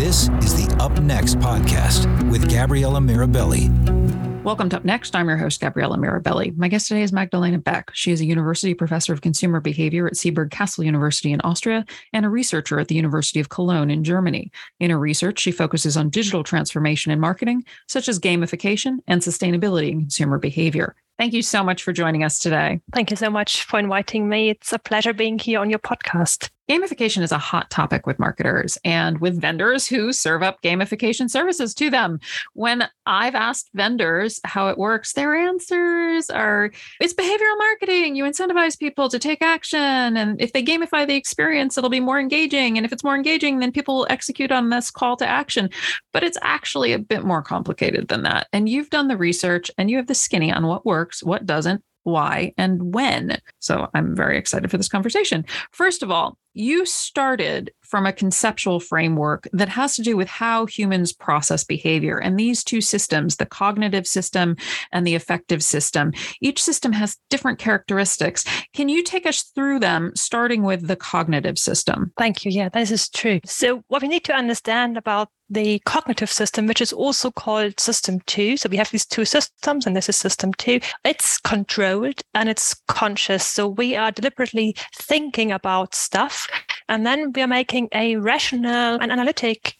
This is the Up Next podcast with Gabriella Mirabelli. Welcome to Up Next. I'm your host, Gabriella Mirabelli. My guest today is Magdalena Bekk. She is a university professor of consumer behavior at Seeburg Castle University in Austria and a researcher at the University of Cologne in Germany. In her research, she focuses on digital transformation in marketing, such as gamification and sustainability in consumer behavior. Thank you so much for joining us today. Thank you so much for inviting me. It's a pleasure being here on your podcast. Gamification is a hot topic with marketers and with vendors who serve up gamification services to them. When I've asked vendors how it works, their answers are it's behavioral marketing. You incentivize people to take action. And if they gamify the experience, it'll be more engaging. And if it's more engaging, then people will execute on this call to action. But it's actually a bit more complicated than that. And you've done the research and you have the skinny on what works, what doesn't, why, and when. So I'm very excited for this conversation. First of all, you started from a conceptual framework that has to do with how humans process behavior. And these two systems, the cognitive system and the affective system, each system has different characteristics. Can you take us through them, starting with the cognitive system? Thank you. Yeah, this is true. So, what we need to understand about the cognitive system, which is also called system two. So we have these two systems, and this is system two. It's controlled and it's conscious. So we are deliberately thinking about stuff and then we are making a rational and analytic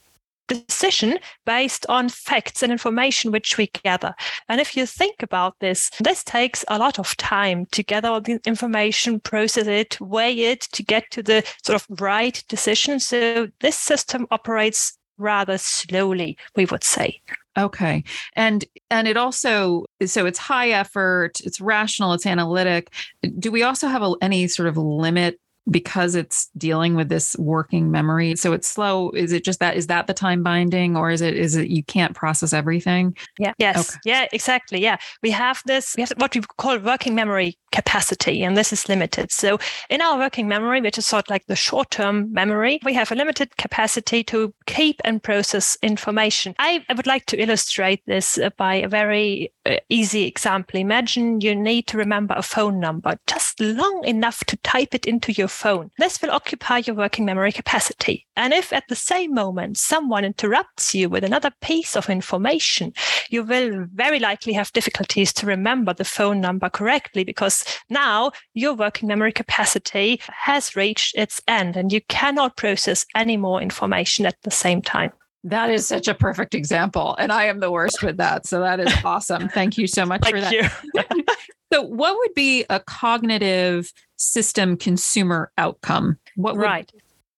decision based on facts and information which we gather. And if you think about this, this takes a lot of time to gather all the information, process it, weigh it to get to the sort of right decision. So this system operates rather slowly, we would say. Okay. And and it also so it's high effort, it's rational, it's analytic. Do we also have a, any sort of limit because it's dealing with this working memory. So it's slow. Is it just that is that the time binding or is it is it you can't process everything? Yeah. Yes. Okay. yeah exactly. Yeah. We have this we have what we call working memory capacity and this is limited. So in our working memory which is sort of like the short term memory we have a limited capacity to keep and process information. I, I would like to illustrate this uh, by a very easy example imagine you need to remember a phone number just long enough to type it into your phone. This will occupy your working memory capacity. And if at the same moment someone interrupts you with another piece of information, you will very likely have difficulties to remember the phone number correctly because now your working memory capacity has reached its end and you cannot process any more information at the same time. That is such a perfect example. And I am the worst with that. So that is awesome. Thank you so much Thank for that. so, what would be a cognitive system consumer outcome? What would, right.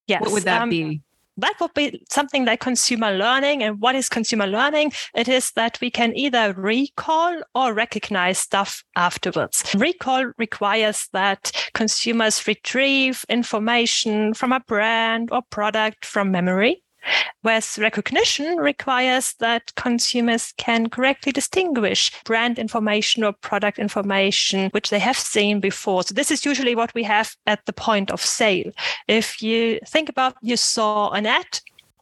Yes. What would that um, be? that would be something like consumer learning. And what is consumer learning? It is that we can either recall or recognize stuff afterwards. Recall requires that consumers retrieve information from a brand or product from memory. Whereas recognition requires that consumers can correctly distinguish brand information or product information, which they have seen before. So this is usually what we have at the point of sale. If you think about you saw an ad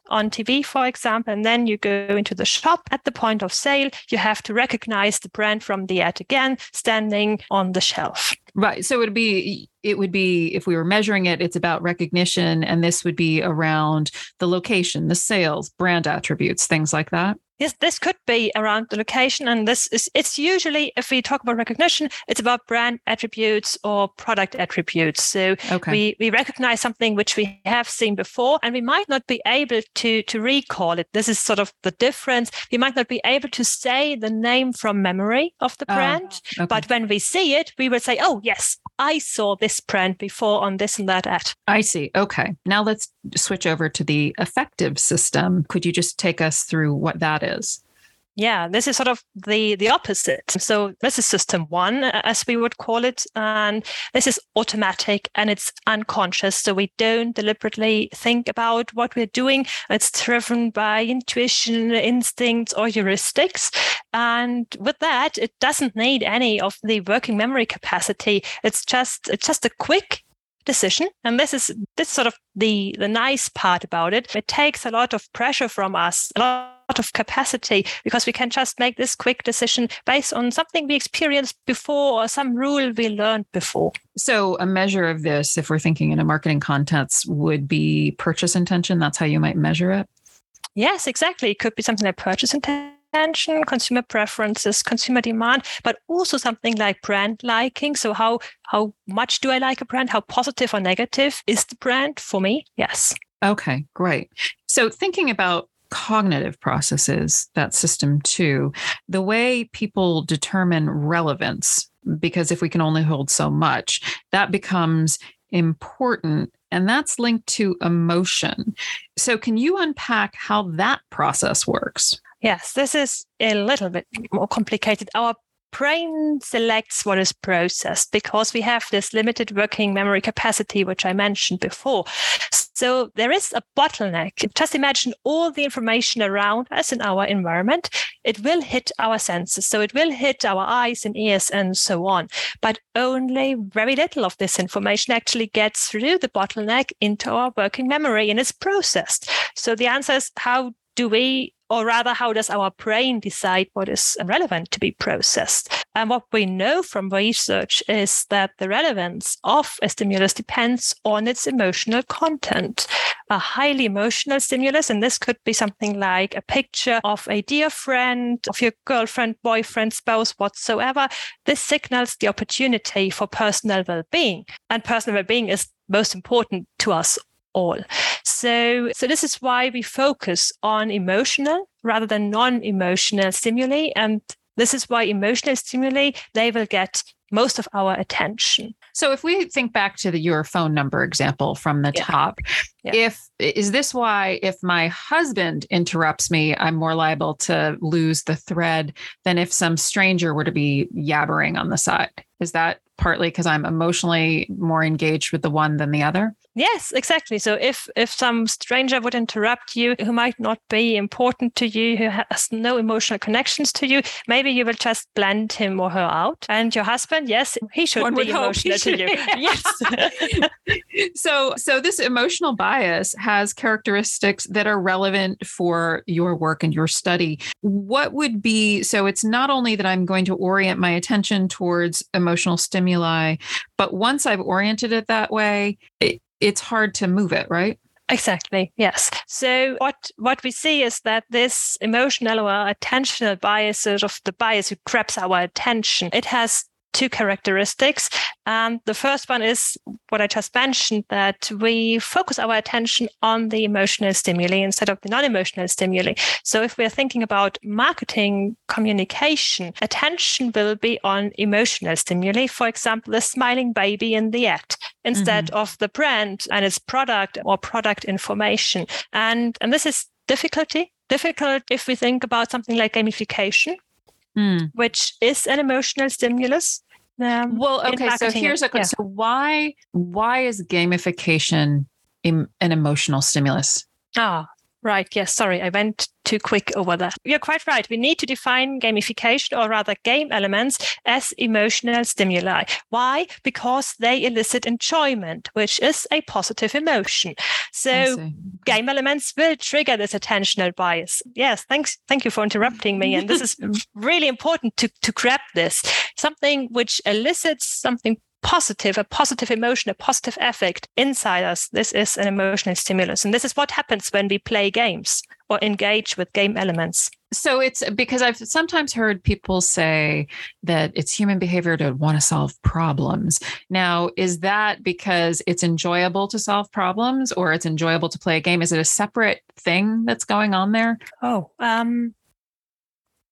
on TV, for example, and then you go into the shop at the point of sale, you have to recognize the brand from the ad again, standing on the shelf. Right. So it would be it would be if we were measuring it, it's about recognition, and this would be around the location, the sales, brand attributes, things like that. Yes, this could be around the location. And this is, it's usually, if we talk about recognition, it's about brand attributes or product attributes. So okay. we, we recognize something which we have seen before and we might not be able to, to recall it. This is sort of the difference. We might not be able to say the name from memory of the ah, brand, okay. but when we see it, we will say, oh, yes, I saw this brand before on this and that ad. I see. Okay. Now let's switch over to the affective system. Could you just take us through what that is? Yeah, this is sort of the the opposite. So this is system one, as we would call it, and this is automatic and it's unconscious. So we don't deliberately think about what we're doing. It's driven by intuition, instincts, or heuristics. And with that, it doesn't need any of the working memory capacity. It's just it's just a quick decision and this is this sort of the the nice part about it it takes a lot of pressure from us a lot of capacity because we can just make this quick decision based on something we experienced before or some rule we learned before so a measure of this if we're thinking in a marketing context would be purchase intention that's how you might measure it yes exactly it could be something like purchase intention attention, consumer preferences, consumer demand, but also something like brand liking. So how how much do I like a brand? How positive or negative is the brand for me? Yes. Okay, great. So thinking about cognitive processes, that system two, the way people determine relevance, because if we can only hold so much, that becomes important and that's linked to emotion. So, can you unpack how that process works? Yes, this is a little bit more complicated. Our brain selects what is processed because we have this limited working memory capacity, which I mentioned before. So there is a bottleneck. Just imagine all the information around us in our environment. It will hit our senses. So it will hit our eyes and ears and so on. But only very little of this information actually gets through the bottleneck into our working memory and is processed. So the answer is how do we or rather, how does our brain decide what is relevant to be processed? And what we know from research is that the relevance of a stimulus depends on its emotional content. A highly emotional stimulus, and this could be something like a picture of a dear friend, of your girlfriend, boyfriend, spouse, whatsoever, this signals the opportunity for personal well being. And personal well being is most important to us all. So, so this is why we focus on emotional rather than non-emotional stimuli. And this is why emotional stimuli, they will get most of our attention. So if we think back to the your phone number example from the yeah. top, yeah. if is this why if my husband interrupts me, I'm more liable to lose the thread than if some stranger were to be yabbering on the side? Is that partly because I'm emotionally more engaged with the one than the other? Yes, exactly. So if if some stranger would interrupt you who might not be important to you, who has no emotional connections to you, maybe you will just blend him or her out. And your husband, yes, he should One be emotional to you. yes. so so this emotional bias has characteristics that are relevant for your work and your study. What would be so it's not only that I'm going to orient my attention towards emotional stimuli, but once I've oriented it that way, it, it's hard to move it, right? Exactly. Yes. So what what we see is that this emotional or attentional bias, sort of the bias who grabs our attention, it has two characteristics. And the first one is what I just mentioned that we focus our attention on the emotional stimuli instead of the non emotional stimuli. So if we're thinking about marketing communication, attention will be on emotional stimuli. For example, the smiling baby in the ad instead mm-hmm. of the brand and its product or product information. And, and this is difficulty difficult if we think about something like gamification mm. which is an emotional stimulus. Um, well, okay. So here's a question: yeah. So why why is gamification an emotional stimulus? Ah, Right. Yes. Sorry, I went too quick over that. You're quite right. We need to define gamification or rather game elements as emotional stimuli. Why? Because they elicit enjoyment, which is a positive emotion. So game elements will trigger this attentional bias. Yes. Thanks. Thank you for interrupting me. And this is really important to, to grab this. Something which elicits something positive, a positive emotion, a positive affect inside us. This is an emotional stimulus. And this is what happens when we play games or engage with game elements. So it's because I've sometimes heard people say that it's human behavior to want to solve problems. Now, is that because it's enjoyable to solve problems or it's enjoyable to play a game? Is it a separate thing that's going on there? Oh, um,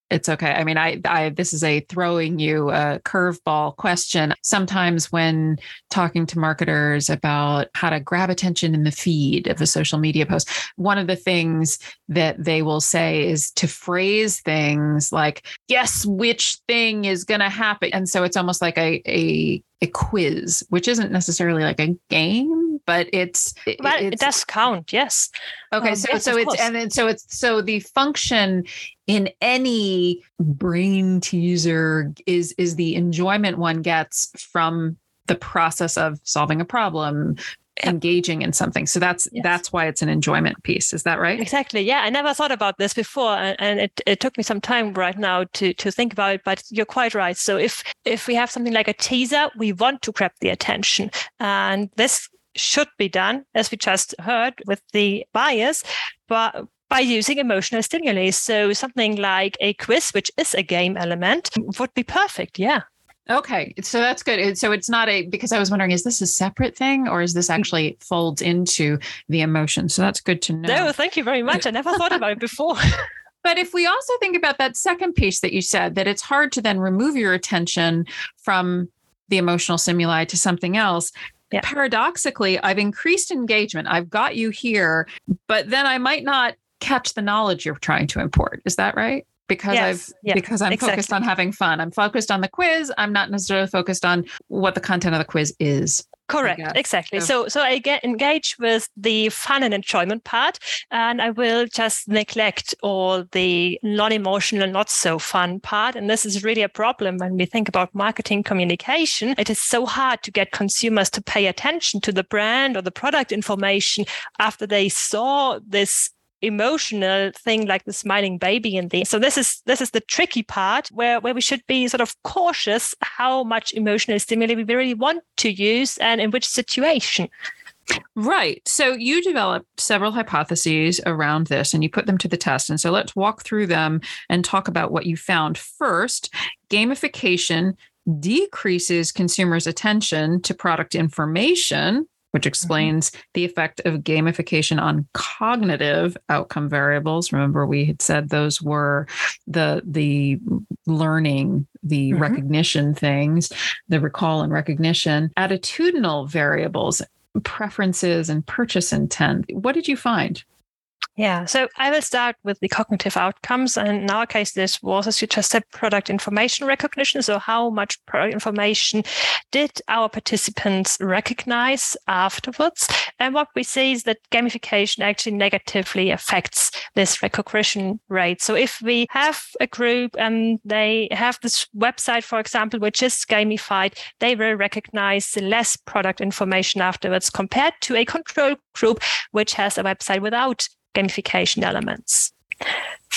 it's okay. I mean, I, I, this is a throwing you a curveball question. Sometimes when talking to marketers about how to grab attention in the feed of a social media post, one of the things that they will say is to phrase things like, guess which thing is going to happen. And so it's almost like a, a, a quiz, which isn't necessarily like a game, but it's, but it's, it does count. Yes. Okay. Um, so, yes, so it's, course. and then, so it's, so the function in any brain teaser is is the enjoyment one gets from the process of solving a problem engaging in something so that's yes. that's why it's an enjoyment piece is that right exactly yeah i never thought about this before and, and it, it took me some time right now to to think about it but you're quite right so if if we have something like a teaser we want to grab the attention and this should be done as we just heard with the buyers but by using emotional stimuli. So something like a quiz, which is a game element, would be perfect. Yeah. Okay, so that's good. So it's not a because I was wondering, is this a separate thing or is this actually folds into the emotion? So that's good to know. No, thank you very much. I never thought about it before. But if we also think about that second piece that you said, that it's hard to then remove your attention from the emotional stimuli to something else, yeah. paradoxically, I've increased engagement. I've got you here, but then I might not catch the knowledge you're trying to import. Is that right? Because yes, I've yeah, because I'm exactly. focused on having fun. I'm focused on the quiz. I'm not necessarily focused on what the content of the quiz is. Correct, exactly. So, so I get engaged with the fun and enjoyment part, and I will just neglect all the non-emotional, not so fun part. And this is really a problem when we think about marketing communication. It is so hard to get consumers to pay attention to the brand or the product information after they saw this emotional thing like the smiling baby in there. So this is this is the tricky part where where we should be sort of cautious how much emotional stimuli we really want to use and in which situation. Right. So you developed several hypotheses around this and you put them to the test. And so let's walk through them and talk about what you found. First, gamification decreases consumers' attention to product information which mm-hmm. explains mm-hmm. the effect of gamification on cognitive outcome variables remember we had said those were the the learning the mm-hmm. recognition things the recall and recognition attitudinal variables preferences and purchase intent what did you find yeah, so I will start with the cognitive outcomes. And in our case, this was, as you just said, product information recognition. So, how much product information did our participants recognize afterwards? And what we see is that gamification actually negatively affects this recognition rate. So, if we have a group and they have this website, for example, which is gamified, they will recognize less product information afterwards compared to a control group, which has a website without gamification elements.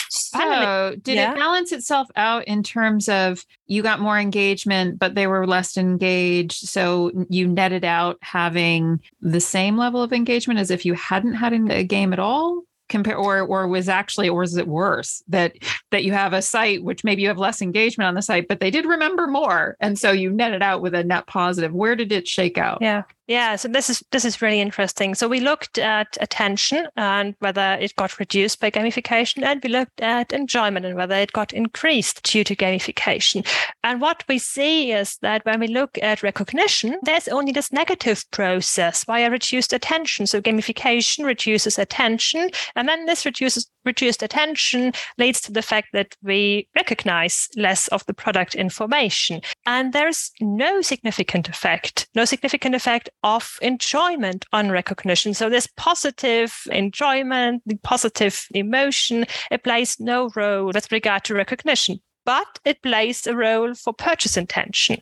So, did yeah. it balance itself out in terms of you got more engagement, but they were less engaged? So, you netted out having the same level of engagement as if you hadn't had a game at all? compare or or was actually or is it worse that that you have a site which maybe you have less engagement on the site but they did remember more and so you net it out with a net positive where did it shake out yeah yeah, so this is this is really interesting. So we looked at attention and whether it got reduced by gamification, and we looked at enjoyment and whether it got increased due to gamification. And what we see is that when we look at recognition, there's only this negative process via reduced attention. So gamification reduces attention, and then this reduces reduced attention leads to the fact that we recognize less of the product information. And there's no significant effect, no significant effect of enjoyment on recognition. So this positive enjoyment, the positive emotion, it plays no role with regard to recognition but it plays a role for purchase intention.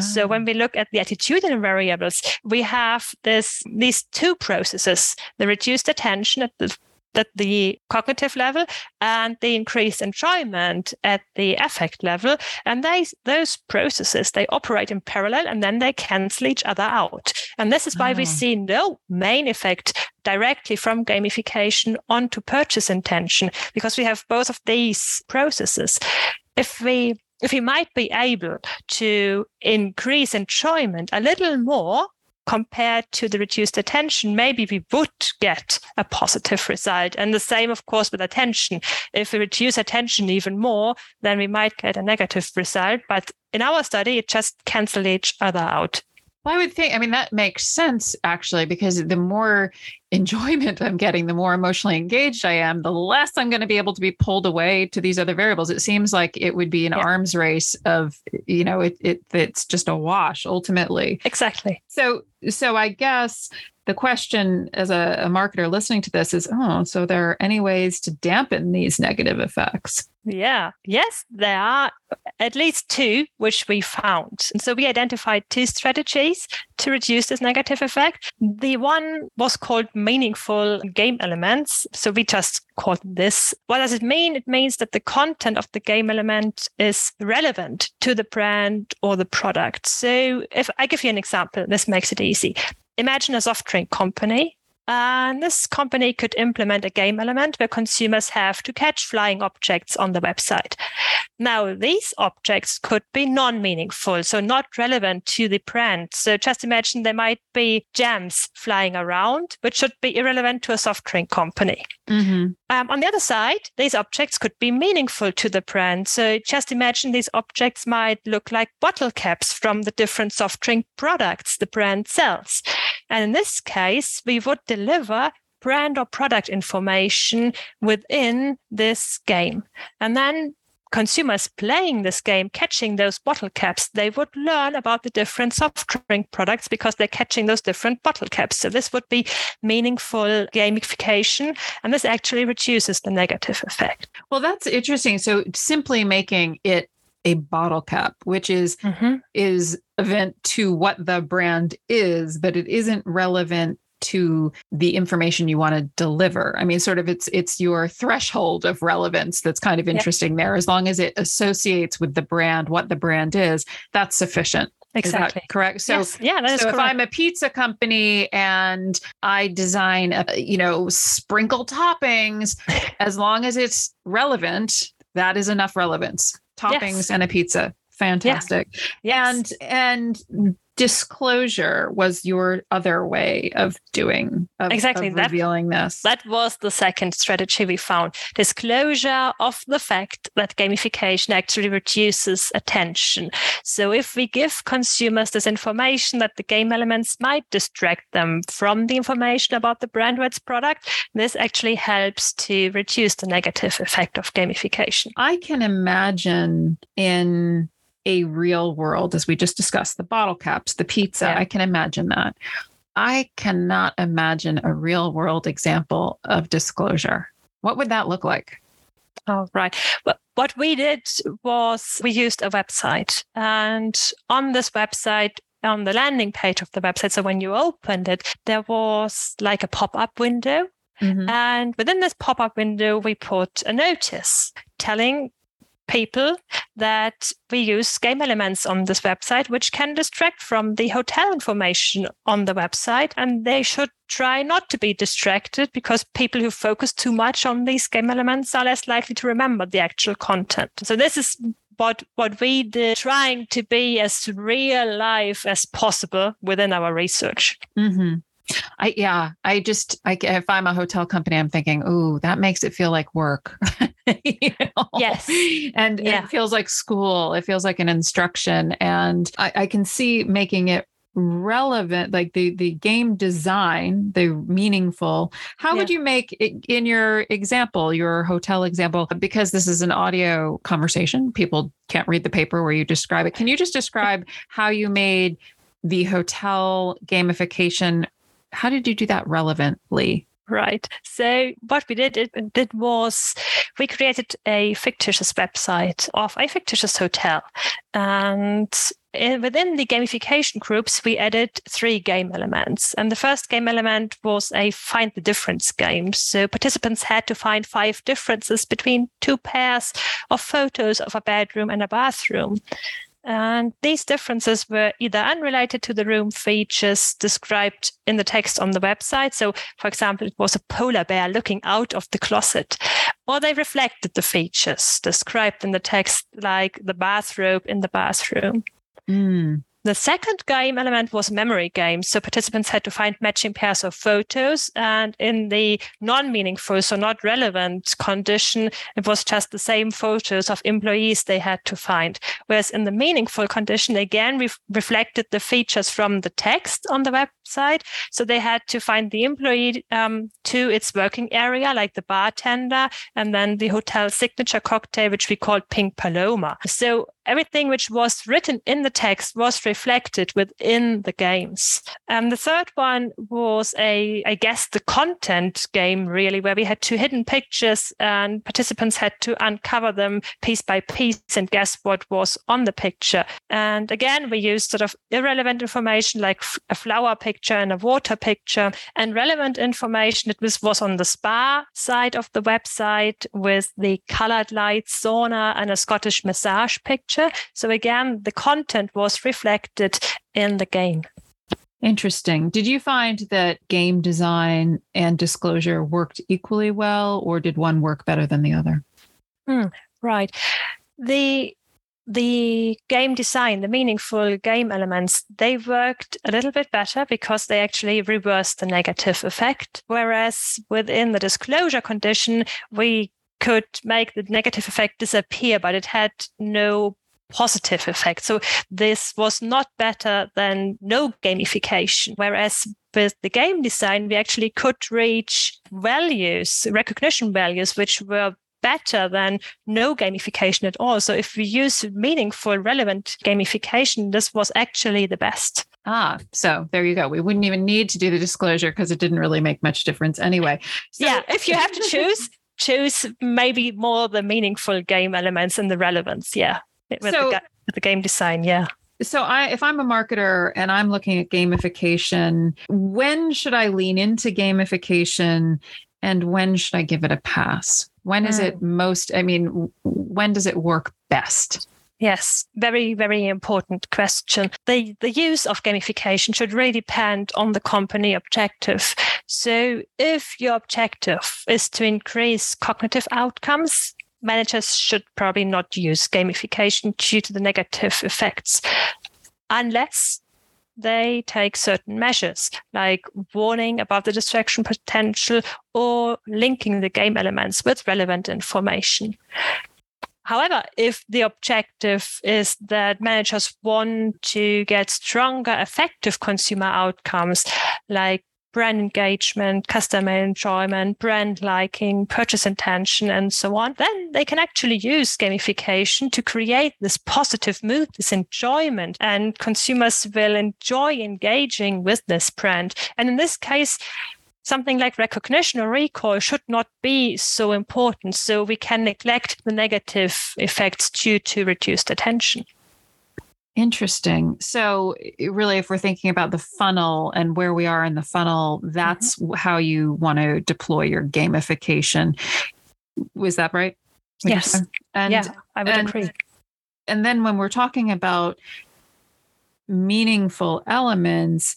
So when ah. we look at the attitudinal variables, we have this these two processes: the reduced attention at the at the cognitive level and the increased enjoyment at the affect level. And they, those processes, they operate in parallel and then they cancel each other out. And this is why oh. we ah. see no main effect directly from gamification onto purchase intention, because we have both of these processes. If we if we might be able to increase enjoyment a little more compared to the reduced attention, maybe we would get a positive result. And the same, of course, with attention. If we reduce attention even more, then we might get a negative result. But in our study, it just cancels each other out. Well, I would think, I mean, that makes sense actually, because the more enjoyment I'm getting, the more emotionally engaged I am, the less I'm going to be able to be pulled away to these other variables. It seems like it would be an yeah. arms race of, you know, it, it it's just a wash ultimately. Exactly. So, so I guess the question as a, a marketer listening to this is, oh, so there are any ways to dampen these negative effects? Yeah, yes, there are at least two which we found. And so we identified two strategies to reduce this negative effect. The one was called meaningful game elements. So we just called this. What does it mean? It means that the content of the game element is relevant to the brand or the product. So if I give you an example, this makes it easy. Imagine a soft drink company and this company could implement a game element where consumers have to catch flying objects on the website. Now, these objects could be non meaningful, so not relevant to the brand. So just imagine there might be gems flying around, which should be irrelevant to a soft drink company. Mm-hmm. Um, on the other side, these objects could be meaningful to the brand. So just imagine these objects might look like bottle caps from the different soft drink products the brand sells. And in this case, we would deliver brand or product information within this game. And then consumers playing this game, catching those bottle caps, they would learn about the different soft drink products because they're catching those different bottle caps. So this would be meaningful gamification, and this actually reduces the negative effect. Well, that's interesting. So simply making it a bottle cap, which is mm-hmm. is event to what the brand is, but it isn't relevant to the information you want to deliver. I mean, sort of it's it's your threshold of relevance that's kind of interesting yep. there. As long as it associates with the brand, what the brand is, that's sufficient. Exactly. correct. So yes. yeah, that so if I'm a pizza company and I design a, you know, sprinkle toppings, as long as it's relevant, that is enough relevance. Toppings yes. and a pizza. Fantastic. Yeah. Yes. And and disclosure was your other way of doing of, exactly of revealing that, this. that was the second strategy we found. Disclosure of the fact that gamification actually reduces attention. So if we give consumers this information that the game elements might distract them from the information about the brand or its product this actually helps to reduce the negative effect of gamification. I can imagine in a real world, as we just discussed, the bottle caps, the pizza. Yeah. I can imagine that. I cannot imagine a real world example of disclosure. What would that look like? Oh, right. Well, what we did was we used a website, and on this website, on the landing page of the website, so when you opened it, there was like a pop up window. Mm-hmm. And within this pop up window, we put a notice telling people that we use game elements on this website, which can distract from the hotel information on the website. And they should try not to be distracted because people who focus too much on these game elements are less likely to remember the actual content. So this is what what we did trying to be as real life as possible within our research mm-hmm. I yeah, I just I if I'm a hotel company, I'm thinking, oh, that makes it feel like work. you know? Yes, and yeah. it feels like school. It feels like an instruction, and I, I can see making it relevant like the the game design the meaningful how yeah. would you make in your example your hotel example because this is an audio conversation people can't read the paper where you describe it can you just describe how you made the hotel gamification how did you do that relevantly? Right. So what we did, it, did was we created a fictitious website of a fictitious hotel. And eh, within the gamification groups, we added three game elements. And the first game element was a find the difference game. So participants had to find five differences between two pairs of photos of a bedroom and a bathroom. And these differences were either unrelated to the room features described in the text on the website. So, for example, it was a polar bear looking out of the closet, or they reflected the features described in the text, like the bathrobe in the bathroom. Mm. The second game element was memory game. So participants had to find matching pairs of photos. And in the non meaningful, so not relevant condition, it was just the same photos of employees they had to find. Whereas in the meaningful condition, again, we reflected the features from the text on the website. So they had to find the employee um, to its working area, like the bartender, and then the hotel signature cocktail, which we called Pink Paloma. So everything which was written in the text was reflected within the games. And the third one was a, I guess, the content game, really, where we had two hidden pictures and participants had to uncover them piece by piece and guess what was on the picture. And again, we used sort of irrelevant information like a flower picture and a water picture, and relevant information that was, was on the spa side of the website with the colored lights, sauna, and a Scottish massage picture. So again, the content was reflected in the game. Interesting. Did you find that game design and disclosure worked equally well, or did one work better than the other? Hmm, right. The the game design, the meaningful game elements, they worked a little bit better because they actually reversed the negative effect. Whereas within the disclosure condition, we could make the negative effect disappear, but it had no positive effect. So this was not better than no gamification. Whereas with the game design, we actually could reach values, recognition values, which were better than no gamification at all. So if we use meaningful, relevant gamification, this was actually the best. Ah, so there you go. We wouldn't even need to do the disclosure because it didn't really make much difference anyway. So- yeah, if you have to choose, choose maybe more the meaningful game elements and the relevance. Yeah with, so, the, with the game design. Yeah. So I if I'm a marketer and I'm looking at gamification, when should I lean into gamification and when should I give it a pass? When is mm. it most I mean when does it work best? Yes, very, very important question. The the use of gamification should really depend on the company objective. So if your objective is to increase cognitive outcomes, managers should probably not use gamification due to the negative effects unless they take certain measures like warning about the distraction potential or linking the game elements with relevant information. However, if the objective is that managers want to get stronger, affective consumer outcomes like brand engagement, customer enjoyment, brand liking, purchase intention, and so on, then they can actually use gamification to create this positive mood, this enjoyment, and consumers will enjoy engaging with this brand. And in this case, something like recognition or recall should not be so important. So we can neglect the negative effects due to reduced attention. Interesting. So, really, if we're thinking about the funnel and where we are in the funnel, that's mm-hmm. how you want to deploy your gamification. Was that right? Yes. And, yeah, I would and, agree. And then when we're talking about meaningful elements,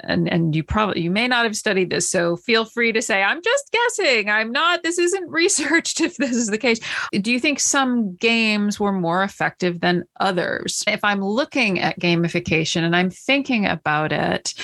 and and you probably you may not have studied this so feel free to say i'm just guessing. I'm not this isn't researched if this is the case. Do you think some games were more effective than others? If i'm looking at gamification and i'm thinking about it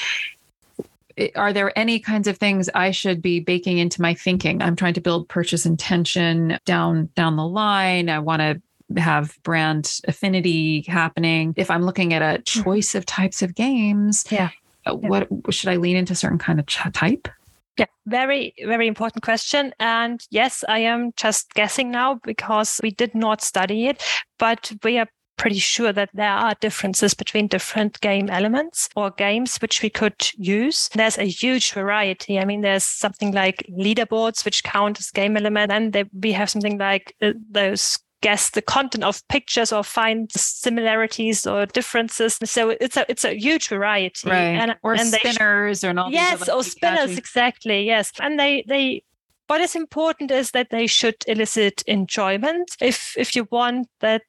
are there any kinds of things i should be baking into my thinking? I'm trying to build purchase intention down down the line. I want to have brand affinity happening. If i'm looking at a mm-hmm. choice of types of games yeah uh, what should I lean into certain kind of type? Yeah, very, very important question. And yes, I am just guessing now because we did not study it, but we are pretty sure that there are differences between different game elements or games which we could use. There's a huge variety. I mean, there's something like leaderboards which count as game element, and we have something like uh, those guess the content of pictures or find similarities or differences. So it's a it's a huge variety. Right. And, or and spinners sh- or not. Yes, or spinners, exactly. Yes. And they they what is important is that they should elicit enjoyment. If if you want that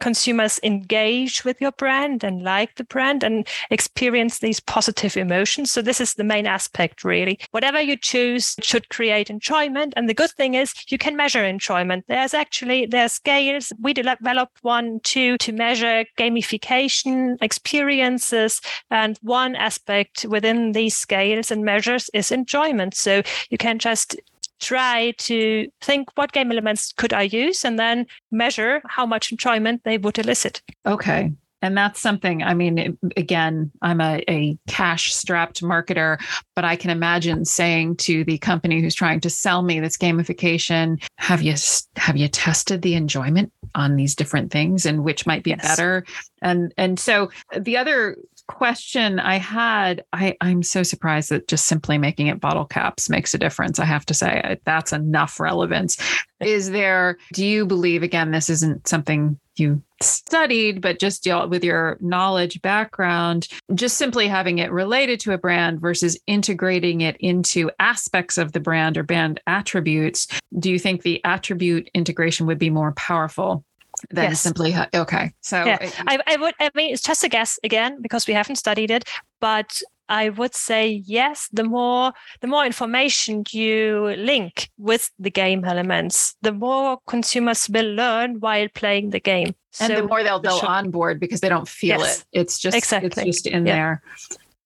consumers engage with your brand and like the brand and experience these positive emotions. So this is the main aspect, really. Whatever you choose should create enjoyment. And the good thing is you can measure enjoyment. There's actually there's scales. We developed one two to measure gamification experiences. And one aspect within these scales and measures is enjoyment. So you can just try to think what game elements could I use and then measure how much enjoyment they would elicit. Okay. And that's something, I mean, again, I'm a, a cash strapped marketer, but I can imagine saying to the company who's trying to sell me this gamification, have you, have you tested the enjoyment on these different things and which might be yes. better? And, and so the other question I had, I, I'm so surprised that just simply making it bottle caps makes a difference. I have to say that's enough relevance. Is there, do you believe, again, this isn't something you studied, but just with your knowledge background, just simply having it related to a brand versus integrating it into aspects of the brand or brand attributes, do you think the attribute integration would be more powerful than yes. simply okay so yeah. I, I would i mean it's just a guess again because we haven't studied it but I would say yes. The more the more information you link with the game elements, the more consumers will learn while playing the game. And so, the more they'll go on board because they don't feel yes. it. It's just exactly. it's just in yeah. there.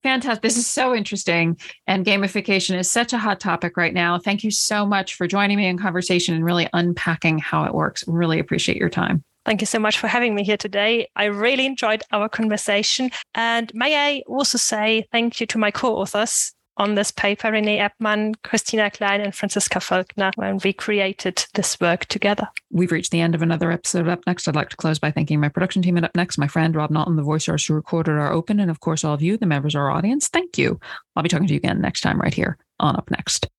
Fantastic. This is so interesting. And gamification is such a hot topic right now. Thank you so much for joining me in conversation and really unpacking how it works. Really appreciate your time. Thank you so much for having me here today. I really enjoyed our conversation. And may I also say thank you to my co authors on this paper, René Eppmann, Kristina Klein, and Franziska Völckner, when we created this work together. We've reached the end of another episode. Of Up next, I'd like to close by thanking my production team. at up next, my friend Rob Naughton, the voice artist who recorded our open, and of course, all of you, the members of our audience. Thank you. I'll be talking to you again next time right here on Up Next.